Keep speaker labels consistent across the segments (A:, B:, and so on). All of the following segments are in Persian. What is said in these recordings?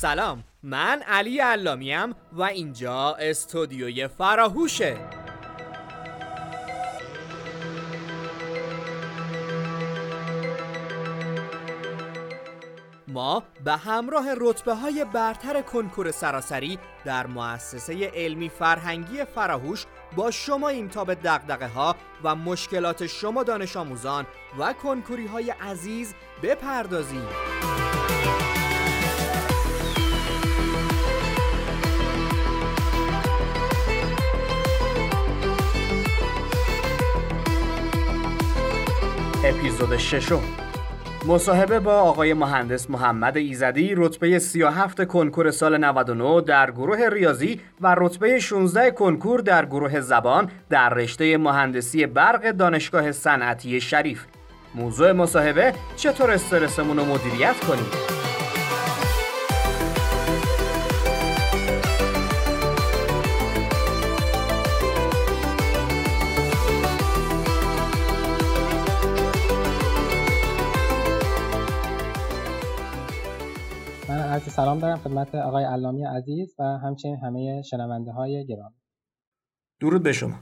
A: سلام. من علی علامیم و اینجا استودیوی فراهوشه. ما به همراه رتبه های برتر کنکور سراسری در مؤسسه علمی فرهنگی فراهوش با شما این تا به دقدقه ها و مشکلات شما دانش آموزان و کنکوری های عزیز بپردازیم. اپیزود ششم. مصاحبه با آقای مهندس محمد ایزدی رتبه 37 کنکور سال 99 در گروه ریاضی و رتبه 16 کنکور در گروه زبان در رشته مهندسی برق دانشگاه صنعتی شریف. موضوع مصاحبه چطور استرسمون رو مدیریت کنیم؟
B: سلام دارم خدمت آقای علامی عزیز و همچنین همه شنونده های گرامی.
A: درود به شما.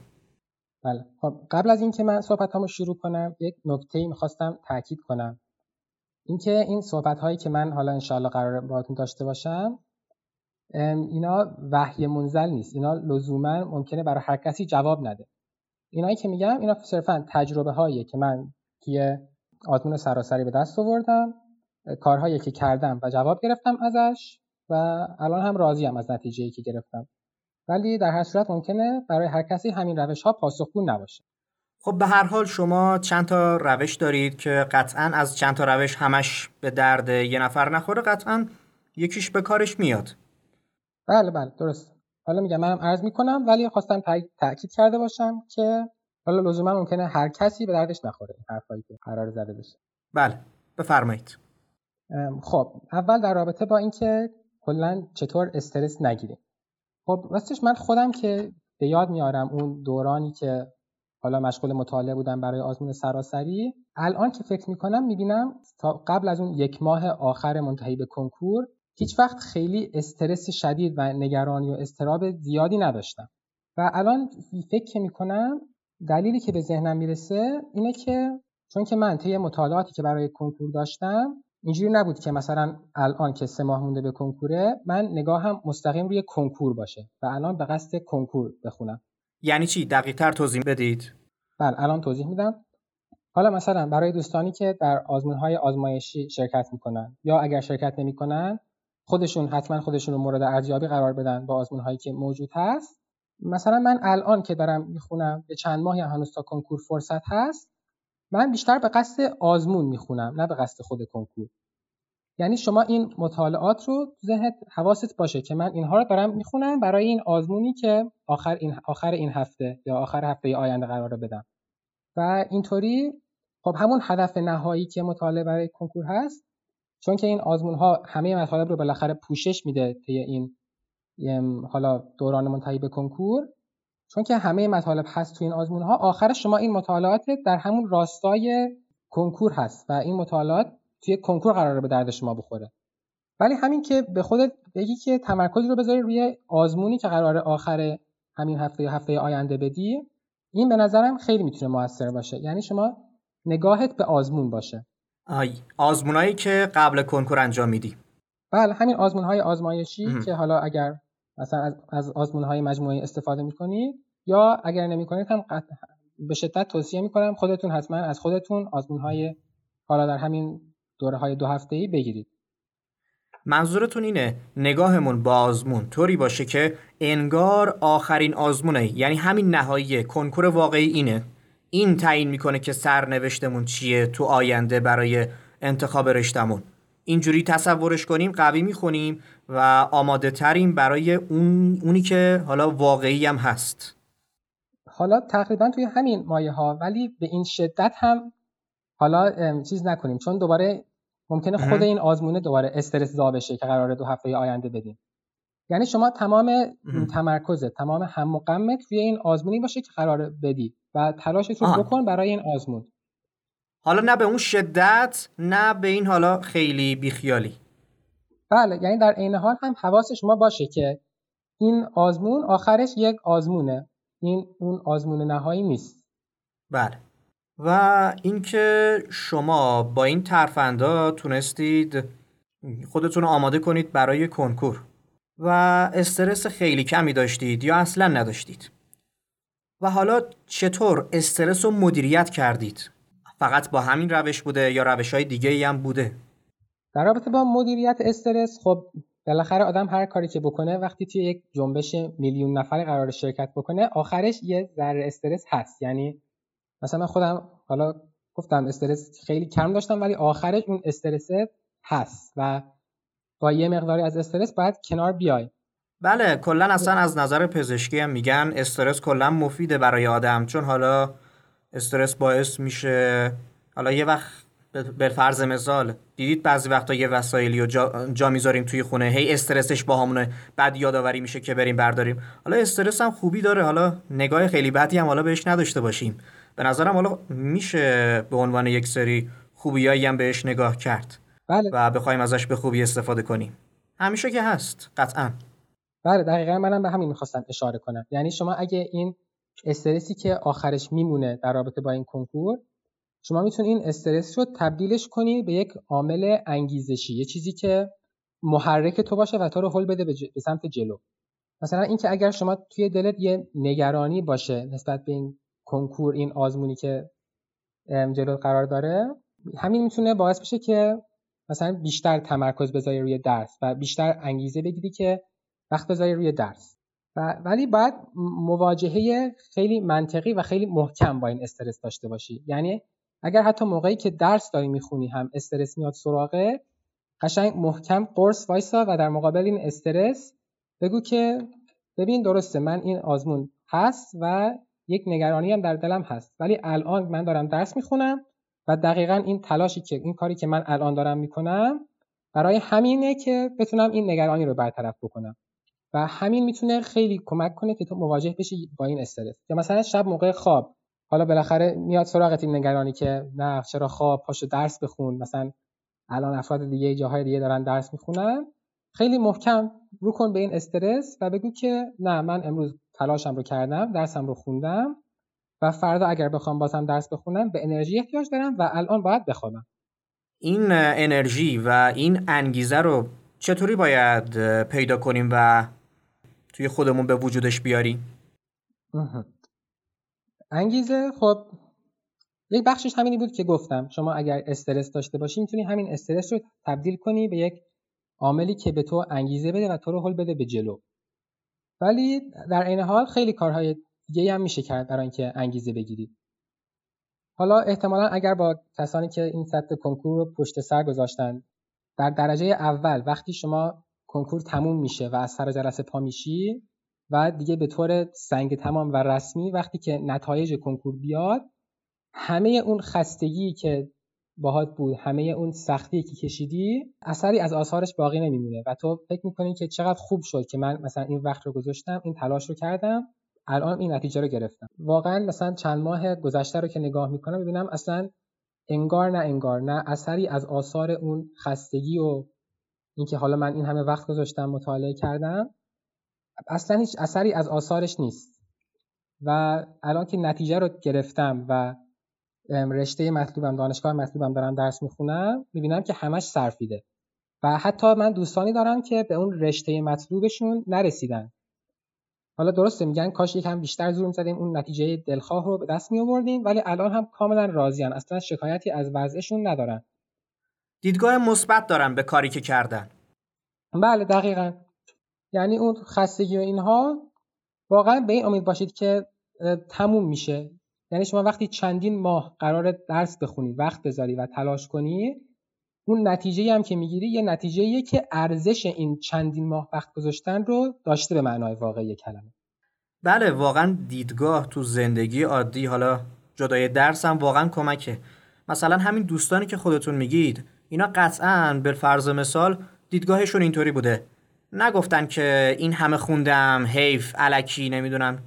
B: بله. خب قبل از اینکه من صحبت رو شروع کنم یک نکته می‌خواستم تاکید کنم. اینکه این صحبت هایی که من حالا انشاءالله قرار باهاتون داشته باشم اینا وحی منزل نیست. اینا لزوما ممکنه برای هر کسی جواب نده. اینایی که میگم اینا صرفا تجربه هایی که من توی آزمون سراسری به دست آوردم. کارهایی که کردم و جواب گرفتم ازش و الان هم راضیم از نتیجه که گرفتم. ولی در هر صورت ممکنه برای هر کسی همین روش ها پاسخگو نباشه.
A: خب به هر حال شما چند تا روش دارید که قطعا از چند تا روش همش به درد یه نفر نخوره قطعا یکیش به کارش میاد.
B: بله بله درست. حالا میگم منم عرض می‌کنم ولی خواستم تاکید کرده باشم که حالا لزوما ممکنه هر کسی به دردش نخوره این حرفایی که قرار زده بشه.
A: بله بفرمایید.
B: خب اول در رابطه با اینکه کلا چطور استرس نگیریم. خب راستش من خودم که به یاد میارم اون دورانی که حالا مشغول مطالعه بودم برای آزمون سراسری الان که فکر می‌کنم می‌بینم تا قبل از اون یک ماه آخر منتهی به کنکور هیچ وقت خیلی استرس شدید و نگرانی و استراب زیادی نداشتم. و الان فکر می‌کنم دلیلی که به ذهنم می‌رسه اینه که چون که من طی مطالعاتی که برای کنکور داشتم اینجوری نبود که مثلا الان که سه ماه مونده به کنکوره من نگاهم مستقیم روی کنکور باشه و الان به قصد کنکور بخونم.
A: یعنی چی؟ دقیق تر توضیح بدید.
B: بله الان توضیح میدم. حالا مثلا برای دوستانی که در آزمون های آزمایشی شرکت می‌کنن یا اگر شرکت نمی‌کنن خودشون حتما خودشون رو مورد ارزیابی قرار بدن با آزمون هایی که موجود هست. مثلا من الان که دارم می‌خونم به چند ماهی هنوز تا کنکور فرصت هست من بیشتر به قصد آزمون می‌خونم نه به قصد خود کنکور. یعنی شما این مطالعات رو ذهنت حواست باشه که من اینها رو دارم می‌خونم برای این آزمونی که آخر این آخر این هفته یا آخر هفته آینده قرار بدم. و اینطوری خب همون هدف نهایی که مطالعه برای کنکور هست چون که این آزمون ها همه مطالب رو بالاخره پوشش میده طی این حالا دوران منتهی به کنکور چون که همه مطالب هست تو این آزمون ها آخر شما این مطالعات در همون راستای کنکور هست و این مطالعات توی کنکور قراره به درد شما بخوره. ولی همین که به خودت بگی که تمرکز رو بذاری روی آزمونی که قرار آخر همین هفته یا هفته آینده بدی این به نظرم خیلی می‌تونه موثر باشه. یعنی شما نگاهت به آزمون باشه.
A: آی آزمونایی که قبل کنکور انجام میدی.
B: بله همین آزمون های آزمایشی که حالا اگر مثلا از, آزمون های مجموعی استفاده می‌کنید یا اگر نمی‌کنید هم به شدت توصیه می‌کنم خودتون حتما از خودتون آزمون های حالا در همین دوره های دو هفته ای بگیرید.
A: منظورتون اینه نگاهمون با آزمون طوری باشه که انگار آخرین آزمونه. یعنی همین نهایی کنکور واقعی اینه. این تعیین می‌کنه که سرنوشتمون چیه تو آینده برای انتخاب رشتمون اینجوری تصورش کنیم قوی می‌خونیم و آماده تریم برای اون اونی که حالا واقعی هم هست.
B: حالا تقریبا توی همین مایه ها ولی به این شدت هم حالا چیز نکنیم. چون دوباره ممکنه خود این آزمونه دوباره استرس زا بشه که قراره دو هفته آینده بدیم. یعنی شما تمام تمرکزت تمام هم و غمت روی این آزمونی باشه که قراره بدی و تلاشت رو بکن برای این آزمون.
A: حالا نه به اون شدت نه به این حالا خیلی بیخیالی.
B: بله یعنی در عین حال هم حواس شما باشه که این آزمون آخرش یک آزمونه. این اون آزمون نهایی نیست.
A: بله. و اینکه شما با این ترفندا تونستید خودتون آماده کنید برای کنکور و استرس خیلی کمی داشتید یا اصلا نداشتید. و حالا چطور استرس رو مدیریت کردید؟ فقط با همین روش بوده یا روش های دیگه هم بوده؟
B: در رابطه با مدیریت استرس خب بالاخره آدم هر کاری که بکنه وقتی توی یک جنبش میلیون نفر قرار شرکت بکنه آخرش یه ذره استرس هست. یعنی مثلا خودم حالا گفتم استرس خیلی کم داشتم ولی آخرش اون استرس هست و با یه مقداری از استرس باید کنار بیای.
A: بله کلا اصلا از نظر پزشکی هم میگن استرس کلا مفیده برای آدم چون حالا استرس باعث میشه حالا یه وقت به فرض مثال دیدید بعضی وقتا یه وسایلی و جا, جا می‌ذاریم توی خونه هی استرسش با همونه بعد یادآوری میشه که بریم برداریم. حالا استرس هم خوبی داره حالا نگاه خیلی بدی هم حالا بهش نداشته باشیم. به نظرم حالا میشه به عنوان یک سری خوبیایی هم بهش نگاه کرد
B: بله.
A: و بخوایم ازش به خوبی استفاده کنیم. همیشه که هست قطعا.
B: بله دقیقا منم به همین می‌خواستم اشاره کنم. یعنی شما اگه این استرسی که آخرش میمونه در رابطه با این کنکور شما می‌تونید این استرس رو تبدیلش کنی به یک عامل انگیزشی یه چیزی که محرک تو باشه و تو رو حل بده به, به سمت جلو. مثلا اینکه اگر شما توی دلت یه نگرانی باشه نسبت به این کنکور این آزمونی که جلو قرار داره همین می‌تونه باعث بشه که مثلا بیشتر تمرکز بذاری روی درس و بیشتر انگیزه بگیری که وقت بذاری روی درس. و ولی باید مواجهه خیلی منطقی و خیلی محکم با این استرس داشته باشی. یعنی اگر حتی موقعی که درس داری می‌خونی هم استرس میاد سراغه قشنگ محکم قرص وایسا و در مقابل این استرس بگو که ببین درسته من این آزمون هست و یک نگرانی هم در دلم هست. ولی الان من دارم درس می‌خونم و دقیقا این تلاشی که این کاری که من الان دارم می‌کنم برای همینه که بتونم این نگرانی رو برطرف بکنم. و همین می‌تونه خیلی کمک کنه که تو مواجه بشی با این استرس. یا مثلا شب موقع خواب حالا بالاخره میاد سراغت این نگرانی که نه چرا خواب؟ پاشو درس بخون. مثلا الان افراد دیگه جاهای دیگه دارن درس می‌خونن. خیلی محکم رو کن به این استرس و بگو که نه من امروز تلاشم رو کردم درسم رو خوندم و فردا اگر بخوام بازم درس بخونم به انرژی احتیاج دارم و الان باید بخوابم.
A: این انرژی و این انگیزه رو چطوری باید پیدا کنیم و توی خودمون به وجودش بیاریم؟
B: انگیزه خب یک بخشش همینی بود که گفتم. شما اگر استرس داشته باشی می‌تونی همین استرس رو تبدیل کنی به یک عاملی که به تو انگیزه بده و تو رو حل بده به جلو. ولی در این حال خیلی کارهای دیگه هم میشه کرد برای اینکه انگیزه بگیرید. حالا احتمالا اگر با کسانی که این سطح کنکور رو پشت سر گذاشتن در درجه اول وقتی شما کنکور تموم میشه و از سر جلسه پا میشی و دیگه به طور سنگ تمام و رسمی وقتی که نتایج کنکور بیاد همه اون خستگی که باهات بود. همه اون سختی که کشیدی اثری از آثارش باقی نمیمونه. و تو فکر می‌کنی که چقدر خوب شد که من مثلا این وقت رو گذاشتم این تلاش رو کردم الان این نتیجه رو گرفتم. واقعا مثلا چند ماه گذشته رو که نگاه می‌کنم ببینم اصلا انگار نه انگار نه اثری از آثار اون خستگی و اینکه حالا من این همه وقت گذاشتم مطالعه کردم اصلا هیچ اثری از آثارش نیست. و الان که نتیجه رو گرفتم و رشته مطلوبم دانشگاه مطلوبم دارم درس می‌خونم می‌بینم که همش صرفیده. و حتی من دوستانی دارم که به اون رشته مطلوبشون نرسیدن. حالا درسته میگن کاش یکم بیشتر زور می‌زدیم اون نتیجه دلخواه رو به دست می آوردیم ولی الان هم کاملا راضیان اصلا شکایتی از وضعشون ندارن.
A: دیدگاه مثبت دارن به کاری که کردن.
B: بله دقیقا. یعنی اون خستگی و اینها واقعا به این امید باشید که تموم میشه. یعنی شما وقتی چندین ماه قرار درس بخونی وقت بذاری و تلاش کنی اون نتیجه هم که می‌گیری یه نتیجه که ارزش این چندین ماه وقت گذاشتن رو داشته به معنای واقعی کلمه.
A: بله واقعا دیدگاه تو زندگی عادی حالا جدای درس هم واقعا کمکه. مثلا همین دوستانی که خودتون میگید اینا قطعا به فرض مثال دیدگاهشون اینطوری بوده. نگفتن که این همه خوندم حیف علکی نمی‌دونم.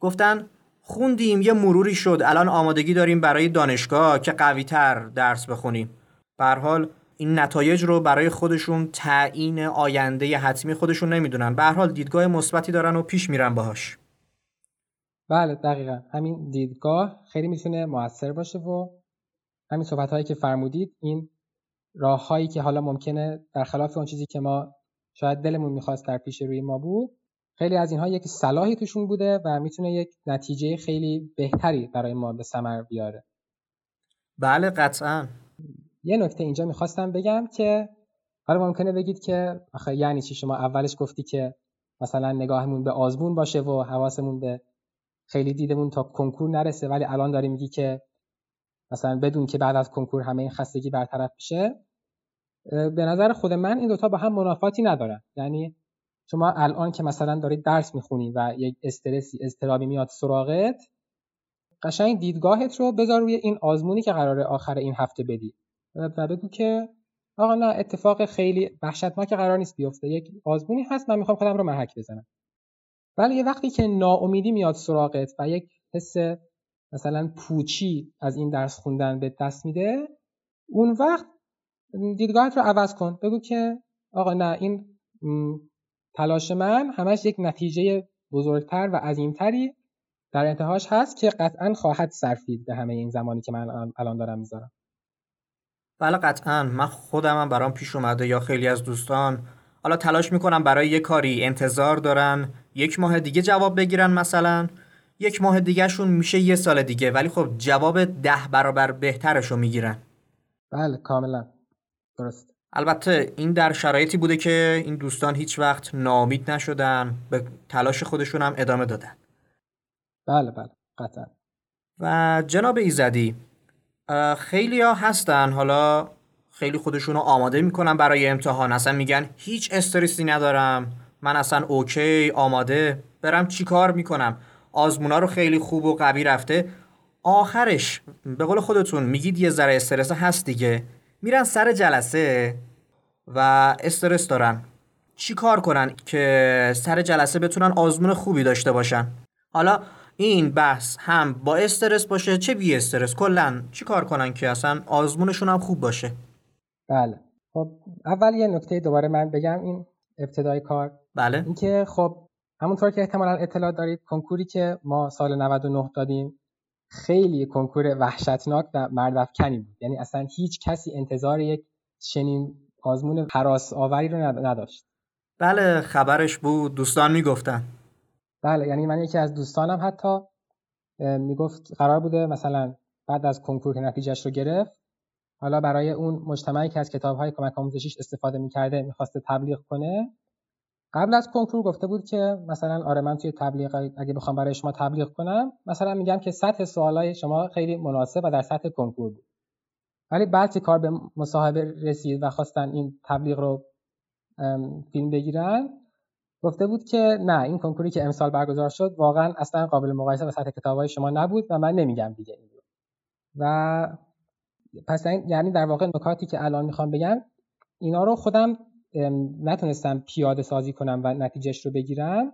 A: گفتن خوندیم یه مروری شد. الان آمادگی داریم برای دانشگاه که قوی تر درس بخونیم. به حال این نتایج رو برای خودشون تعیین آینده حتمی خودشون نمی‌دونن. به حال دیدگاه مثبتی دارن و پیش میرن باهاش.
B: بله دقیقا. همین دیدگاه خیلی می‌تونه موثر باشه و همین صحبت هایی که فرمودید این راه هایی که حالا ممکنه در خلاف اون چیزی که ما شاید دلمون می‌خواست در پیش روی ما بود خیلی از اینها یک صلاحی توشون بوده و می‌تونه یک نتیجه خیلی بهتری برای ما به ثمر بیاره.
A: بله قطعا.
B: یه نکته اینجا می‌خواستم بگم که حالا ممکنه بگید که آخه یعنی چی؟ شما اولش گفتی که مثلا نگاهمون به آزمون باشه و حواسمون به خیلی دیدمون تا کنکور نرسه ولی الان داری میگی که مثلا بدون که بعد از کنکور همه این خستگی برطرف بشه به نظر خود من این دوتا با هم منافاتی ندارن. یعنی شما الان که مثلا دارید درس می‌خونی و یک استرسی اضطرابی میاد سراغت قشنگ دیدگاهت رو بذار روی این آزمونی که قراره آخر این هفته بدی. و بگو که آقا نه اتفاق خیلی وحشتناک قرار نیست بیفته. یک آزمونی هست من می‌خوام خودم رو محک بزنم. ولی یه وقتی که ناامیدی میاد سراغت و یک حس مثلا پوچی از این درس خوندن به دست میده اون وقت دیدگاهت رو عوض کن. بگو که آقا نه این تلاش من همش یک نتیجه بزرگتر و عظیمتری در انتهاش هست که قطعا خواهد سرفید به همه این زمانی که من الان دارم می‌ذارم.
A: بله قطعا. من خودم هم برام پیش اومده یا خیلی از دوستان. حالا تلاش می‌کنم برای یه کاری انتظار دارن یک ماه دیگه جواب بگیرن مثلا. یک ماه دیگهشون میشه یه سال دیگه ولی خب جواب ده برابر بهترش رو می‌گیرن.
B: بله کاملا. درست.
A: البته این در شرایطی بوده که این دوستان هیچ وقت ناامید نشدن به تلاش خودشون هم ادامه دادن.
B: بله بله قطعا.
A: و جناب ایزدی خیلی ها هستن. حالا خیلی خودشون رو آماده می‌کنن برای امتحان. اصلا میگن هیچ استرسی ندارم. من اصلا اوکی آماده. برم چی کار می‌کنم؟ آزمونا رو خیلی خوب و قوی رفته. آخرش به قول خودتون میگید یه ذره استرس هست دیگه. میرن سر جلسه. و استرس دارن. چی کار کنن که سر جلسه بتونن آزمون خوبی داشته باشن؟ حالا این بحث هم با استرس باشه چه بی استرس؟ کلا چی کار کنن که اصلا آزمونشون هم خوب باشه؟
B: بله. خب اول یه نکته دوباره من بگم این ابتدای کار.
A: بله.
B: اینکه خب همونطور که احتمالا اطلاع دارید کنکوری که ما سال 99 دادیم خیلی کنکور وحشتناک و مردفکنی بود. یعنی اصلا هیچ کسی انتظار یک چنین آزمون حراس آوری رو نداشت.
A: بله خبرش بود. دوستان می‌گفتن.
B: بله یعنی من یکی از دوستانم حتی می‌گفت قرار بوده مثلا بعد از کنکور که نتیجهش رو گرفت حالا برای اون مجتمعی که از کتاب‌های کمک آموزشیش استفاده می‌کرده می‌خواسته تبلیغ کنه. قبل از کنکور گفته بود که مثلا آره من توی تبلیغ اگه بخوام برای شما تبلیغ کنم مثلا میگم که سطح سوالای شما خیلی مناسب و در سطح کنکور بود. ولی بعد که کار به مصاحبه رسید و خواستن این تبلیغ رو فیلم بگیرن گفته بود که نه این کنکوری که امسال برگزار شد واقعا اصلا قابل مقایسه با سطح کتابهای شما نبود و من نمیگم دیگه این رو. و پس یعنی در واقع نکاتی که الان می‌خوام بگم اینا رو خودم نتونستم پیاده سازی کنم و نتیجهش رو بگیرم.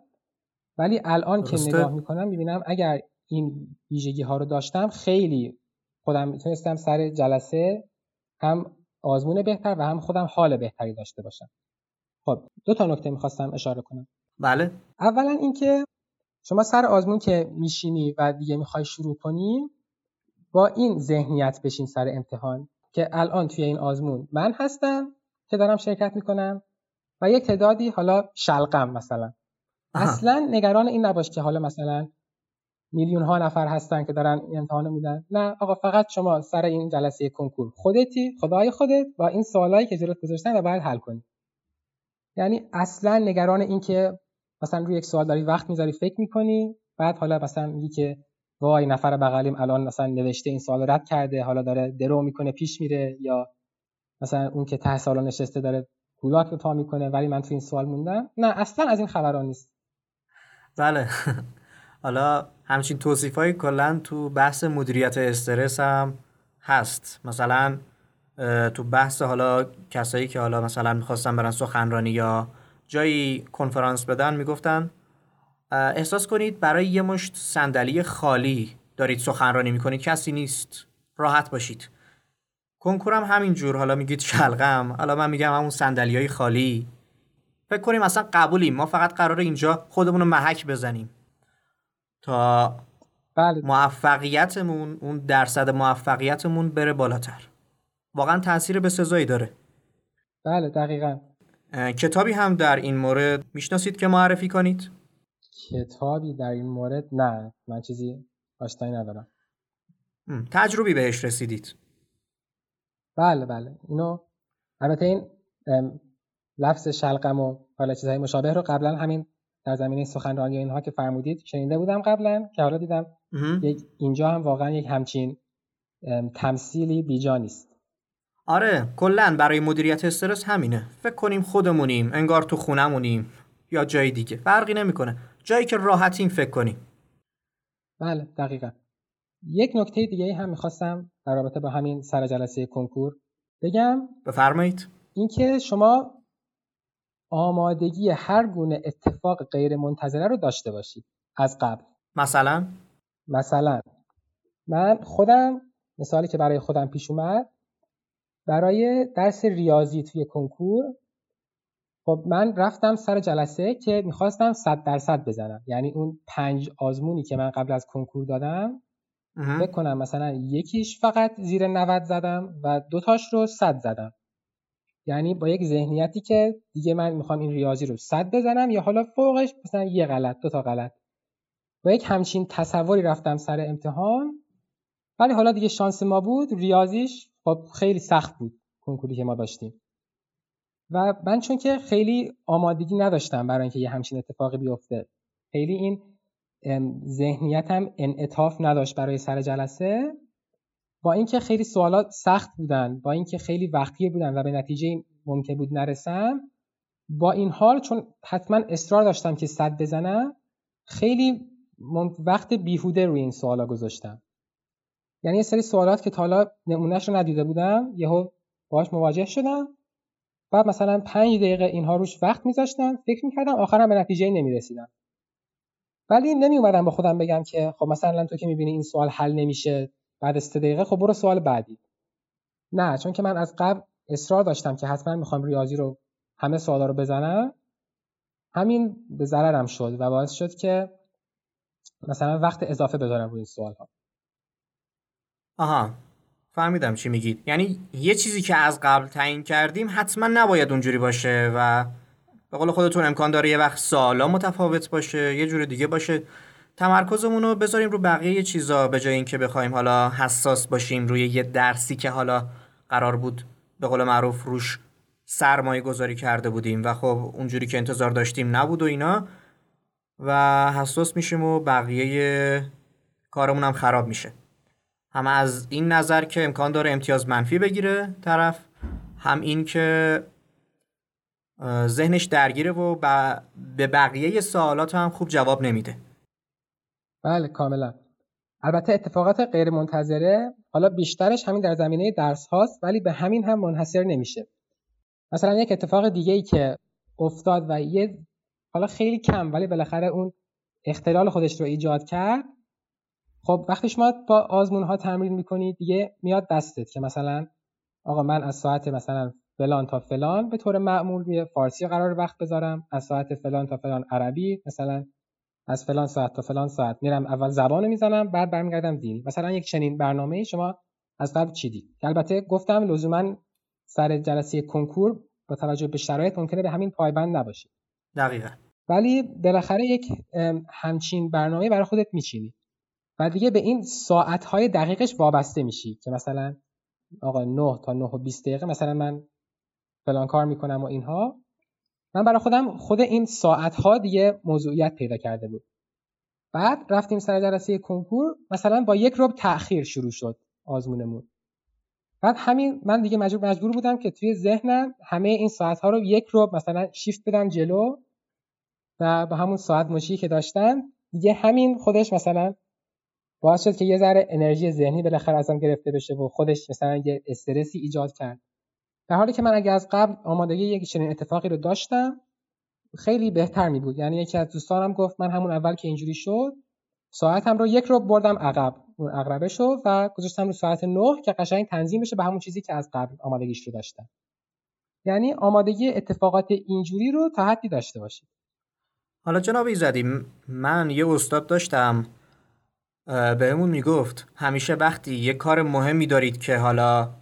B: ولی الان که نگاه می‌کنم می‌بینم اگر این ویژگی ها رو داشتم خیلی خودم می‌تونستم سر جلسه هم آزمون بهتر و هم خودم حال بهتری داشته باشم. خب دو تا نکته می‌خواستم اشاره کنم.
A: بله.
B: اولا اینکه شما سر آزمون که میشینی و دیگه می‌خوای شروع کنی با این ذهنیت بشین سر امتحان که الان توی این آزمون من هستم که دارم شرکت می‌کنم و یک تعدادی حالا شلقم مثلا. اصلا نگران این نباش که حالا مثلا میلیون ها نفر هستن که دارن این امتحانو میدن. نه آقا فقط شما سر این جلسه کنکور. خودتی خدای خودت با این سوالایی که جلوت گذاشتن و باید حل کنی. یعنی اصلا نگران این که مثلا روی یک سوال داری وقت می‌ذاری فکر می‌کنی بعد حالا مثلا میگی که وای نفر بغلیم الان مثلا نوشته این سوال رد کرده حالا داره درو می‌کنه پیش میره یا مثلا اون که ته سالا نشسته داره کولاک رو تا می‌کنه ولی من تو این سوال موندم. نه اصلا از این خبران نیست.
A: بله. حالا همچین توصیف های کلا تو بحث مدیریت استرس هم هست. مثلا تو بحث حالا کسایی که حالا مثلا می‌خواستن برن سخنرانی یا جایی کنفرانس بدن می‌گفتن احساس کنید برای یه مشت صندلی خالی دارید سخنرانی می‌کنید کسی نیست. راحت باشید. کنکورم همین جور. حالا میگید شلغم. حالا من میگم همون های خالی. فکر کنیم اصلا قبولیم. ما فقط قرار اینجا خودمون رو محک بزنیم. تا
B: بله.
A: موفقیتمون اون درصد موفقیتمون بره بالاتر. واقعا تاثیر به سزایی داره.
B: بله دقیقا.
A: کتابی هم در این مورد می‌شناسید که معرفی کنید؟
B: کتابی در این مورد؟ نه من چیزی آشنایی ندارم.
A: تجربی بهش رسیدید.
B: بله بله. اینو البته این لفظ شلقم و حالا چیزهای مشابه رو قبلا همین در زمینه سخنرانی اینها که فرمودید شنیده بودم قبلا که حالا دیدم یک اینجا هم واقعا یک همچین تمثیلی بیجا نیست.
A: آره کلا برای مدیریت استرس همینه. فکر کنیم خودمونیم انگار تو خونمونیم یا جای دیگه. فرقی نمی‌کنه. جایی که راحتیم فکر کنیم.
B: بله دقیقا. یک نکته دیگه هم می‌خواستم در رابطه با همین سر جلسه کنکور بگم.
A: بفرمایید.
B: اینکه شما آمادگی هر گونه اتفاق غیر منتظره رو داشته باشید از قبل.
A: مثلا؟
B: مثلا. من خودم مثالی که برای خودم پیش اومد برای درس ریاضی توی کنکور خب من رفتم سر جلسه که می‌خواستم صد درصد بزنم. یعنی اون پنج آزمونی که من قبل از کنکور دادم فکر کنم مثلا یکیش فقط زیر 90 زدم و دوتاش رو صد زدم. یعنی با یک ذهنیتی که دیگه من می‌خوام این ریاضی رو صد بزنم یا حالا فوقش مثلا یه غلط دو تا غلط. با یک همچین تصوری رفتم سر امتحان. ولی حالا دیگه شانس ما بود ریاضیش خب خیلی سخت بود کنکوری که ما داشتیم. و من چون که خیلی آمادگی نداشتم برای اینکه یه همچین اتفاقی بیفته خیلی این ذهنیتم انعطاف نداشت برای سر جلسه. با اینکه خیلی سوالات سخت بودن با اینکه خیلی وقتی بودن و به نتیجه ممکن بود نرسم با این حال چون حتما اصرار داشتم که صد بزنم خیلی وقت بیهوده روی این سوالا گذاشتم. یعنی یه سری سوالات که تا حالا نمونهش رو ندیده بودم یهو باهاش مواجه شدم. بعد مثلا پنج دقیقه اینها روش وقت میذاشتم فکر می‌کردم آخرم به نتیجه نمی‌رسیدم. ولی نمی اومدم با خودم بگم که خب مثلا تو که می‌بینی این سوال حل نمیشه بعد از دقیقه خب برو سوال بعدی. نه چون که من از قبل اصرار داشتم که حتما می‌خوام ریاضی رو همه سوالا رو بزنم. همین به ضررم شد و باعث شد که مثلا وقت اضافه بذارم روی این سوال ها
A: آها فهمیدم چی میگید یعنی یه چیزی که از قبل تعیین کردیم حتما نباید اونجوری باشه و به قول خودتون امکان داره یه وقت سالا متفاوت باشه یه جور دیگه باشه. تمرکزمون رو بذاریم رو بقیه چیزا به جای اینکه بخوایم حالا حساس باشیم روی یه درسی که حالا قرار بود به قول معروف روش سرمایه گذاری کرده بودیم و خب اونجوری که انتظار داشتیم نبود و اینا و حساس میشیم و بقیه کارمون هم خراب میشه. هم از این نظر که امکان داره امتیاز منفی بگیره طرف هم این که ذهنش درگیره و به بقیه سوالات هم خوب جواب نمیده.
B: بله کاملا. البته اتفاقات غیر منتظره حالا بیشترش همین در زمینه درس هاست ولی به همین هم منحصر نمیشه. مثلا یک اتفاق دیگه ای که افتاد و یه حالا خیلی کم ولی بالاخره اون اختلال خودش رو ایجاد کرد. خب وقتی شما با آزمون ها تمرین می‌کنید دیگه میاد دستت که مثلا آقا من از ساعت مثلا فلان تا فلان به طور معمول روی فارسی قرار وقت بذارم از ساعت فلان تا فلان عربی مثلا از فلان ساعت تا فلان ساعت میرم اول زبان می‌زنم بعد برمیگردم دینی مثلا یک چنین برنامه شما از قبل چیدی البته گفتم لزوما سر جلسه کنکور با توجه به شرایط ممکنه به همین پایبند نباشی.
A: دقیقا.
B: ولی بالاخره یک همچین برنامه برای خودت میچینی. و دیگه به این ساعتهای دقیقش وابسته میشی که مثلا آقا 9 تا 9 و 20 دقیقه مثلا من فلان کار می‌کنم و اینها. من برای خودم خود این ساعت ها دیگه موضوعیت پیدا کرده بود. بعد رفتیم سر جلسه کنکور مثلا با یک رب تاخیر شروع شد آزمونمون. بعد همین من دیگه مجبور مجبور بودم که توی ذهنم همه این ساعت ها رو یک رب مثلا شیفت بدم جلو و با همون ساعت مشی که داشتم دیگه همین خودش مثلا باعث شد که یه ذره انرژی ذهنی بالاخره ازم گرفته بشه و خودش مثلا یه استرسی ایجاد کرد. در حالی که من اگه از قبل آمادگی یک چنین اتفاقی رو داشتم خیلی بهتر می بود یعنی یکی از دوستانم گفت من همون اول که اینجوری شد ساعتم رو یک رو بردم عقب اون اقربه شو و گذاشتم رو ساعت 9 که قشنگ تنظیم بشه به همون چیزی که از قبل آمادگیش رو داشتم. یعنی آمادگی اتفاقات اینجوری رو تا حدی داشته باشید.
A: حالا جناب ایزدی من یه استاد داشتم بهمون می‌گفت همیشه وقتی یه کار مهمی دارید که حالا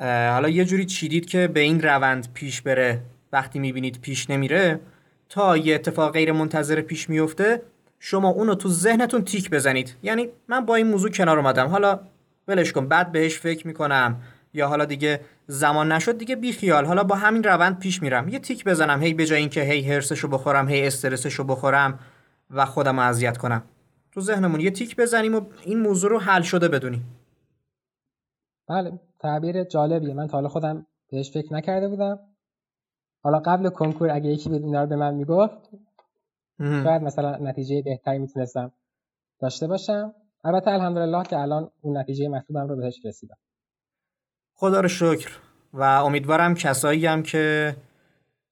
A: حالا یه جوری چیدید که به این روند پیش بره وقتی می‌بینید پیش نمیره تا یه اتفاق غیر منتظره پیش میفته شما اونو تو ذهنتون تیک بزنید. یعنی من با این موضوع کنار اومدم. حالا ولش کن بعد بهش فکر می‌کنم. یا حالا دیگه زمان نشد دیگه بی خیال. حالا با همین روند پیش میرم. یه تیک بزنم هی به جای اینکه هی هرسشو بخورم هی استرسشو بخورم و خودم اذیت کنم. تو ذهنمون یه تیک بزنیم و این موضوع رو حل شده بدونیم.
B: بله. تعبیر جالبیه. من تا حالا خودم بهش فکر نکرده بودم. حالا قبل کنکور اگه یکی اینا رو به من می‌گفت شاید مثلا نتیجه بهتری می‌تونستم داشته باشم. البته الحمدلله که الان اون نتیجه مطلوبم رو بهش رسیدم.
A: خدا رو شکر. و امیدوارم کسایی هم که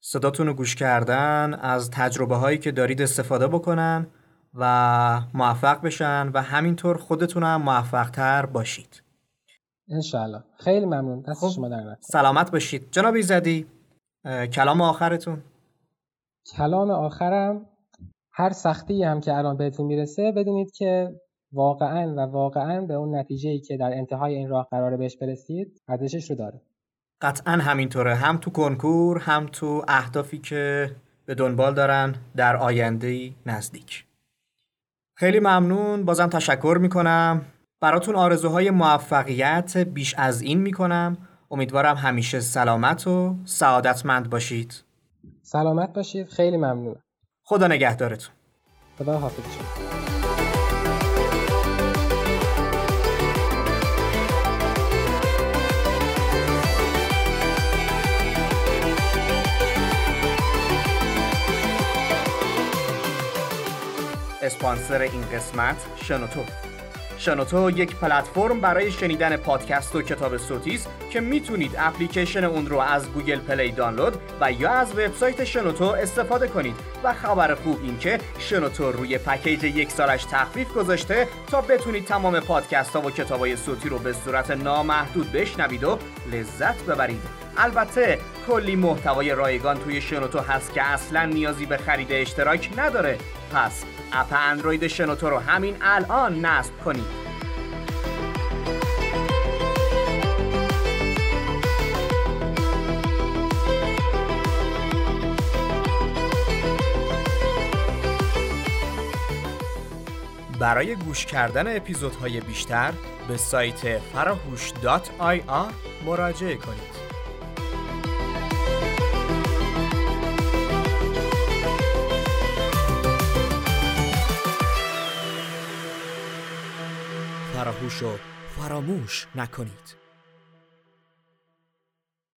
A: صداتون رو گوش کردن از تجربه هایی که دارید استفاده بکنن و موفق بشن. و همینطور خودتون هم موفق تر باشید.
B: انشالله خیلی ممنون. دست خب. شما در
A: سلامت باشید. جناب ایزدی کلام آخرتون؟
B: کلام آخرم هر سختی هم که الان بهتون می‌رسه بدونید که واقعا و واقعا به اون نتیجه ای که در انتهای این راه قراره بهش برسید ارزشش رو داره.
A: قطعا همینطوره. هم تو کنکور هم تو اهدافی که به دنبال دارن در آینده نزدیک. خیلی ممنون. بازم تشکر می‌کنم. براتون آرزوهای موفقیت بیش از این می‌کنم. امیدوارم همیشه سلامت و سعادتمند باشید.
B: سلامت باشید. خیلی ممنون.
A: خدا نگهدارتون.
B: خدا حافظ. شد
A: اسپانسر این قسمت شنوتو. شنوتو یک پلتفرم برای شنیدن پادکست و کتاب صوتی است که می‌تونید اپلیکیشن اون رو از گوگل پلی دانلود و یا از وبسایت شنوتو استفاده کنید و خبر خوب این که شنوتو روی پکیج یک سالش تخفیف گذاشته تا بتونید تمام پادکست ها و کتاب های صوتی رو به صورت نامحدود بشنوید و لذت ببرید. البته کلی محتوای رایگان توی شنوتو هست که اصلا نیازی به خرید اشتراک نداره پس اپ اندروید شنوتو رو همین الان نصب کنید برای گوش کردن اپیزودهای بیشتر به سایت فراهوش مراجعه کنید. فراموش و فراموش نکنید.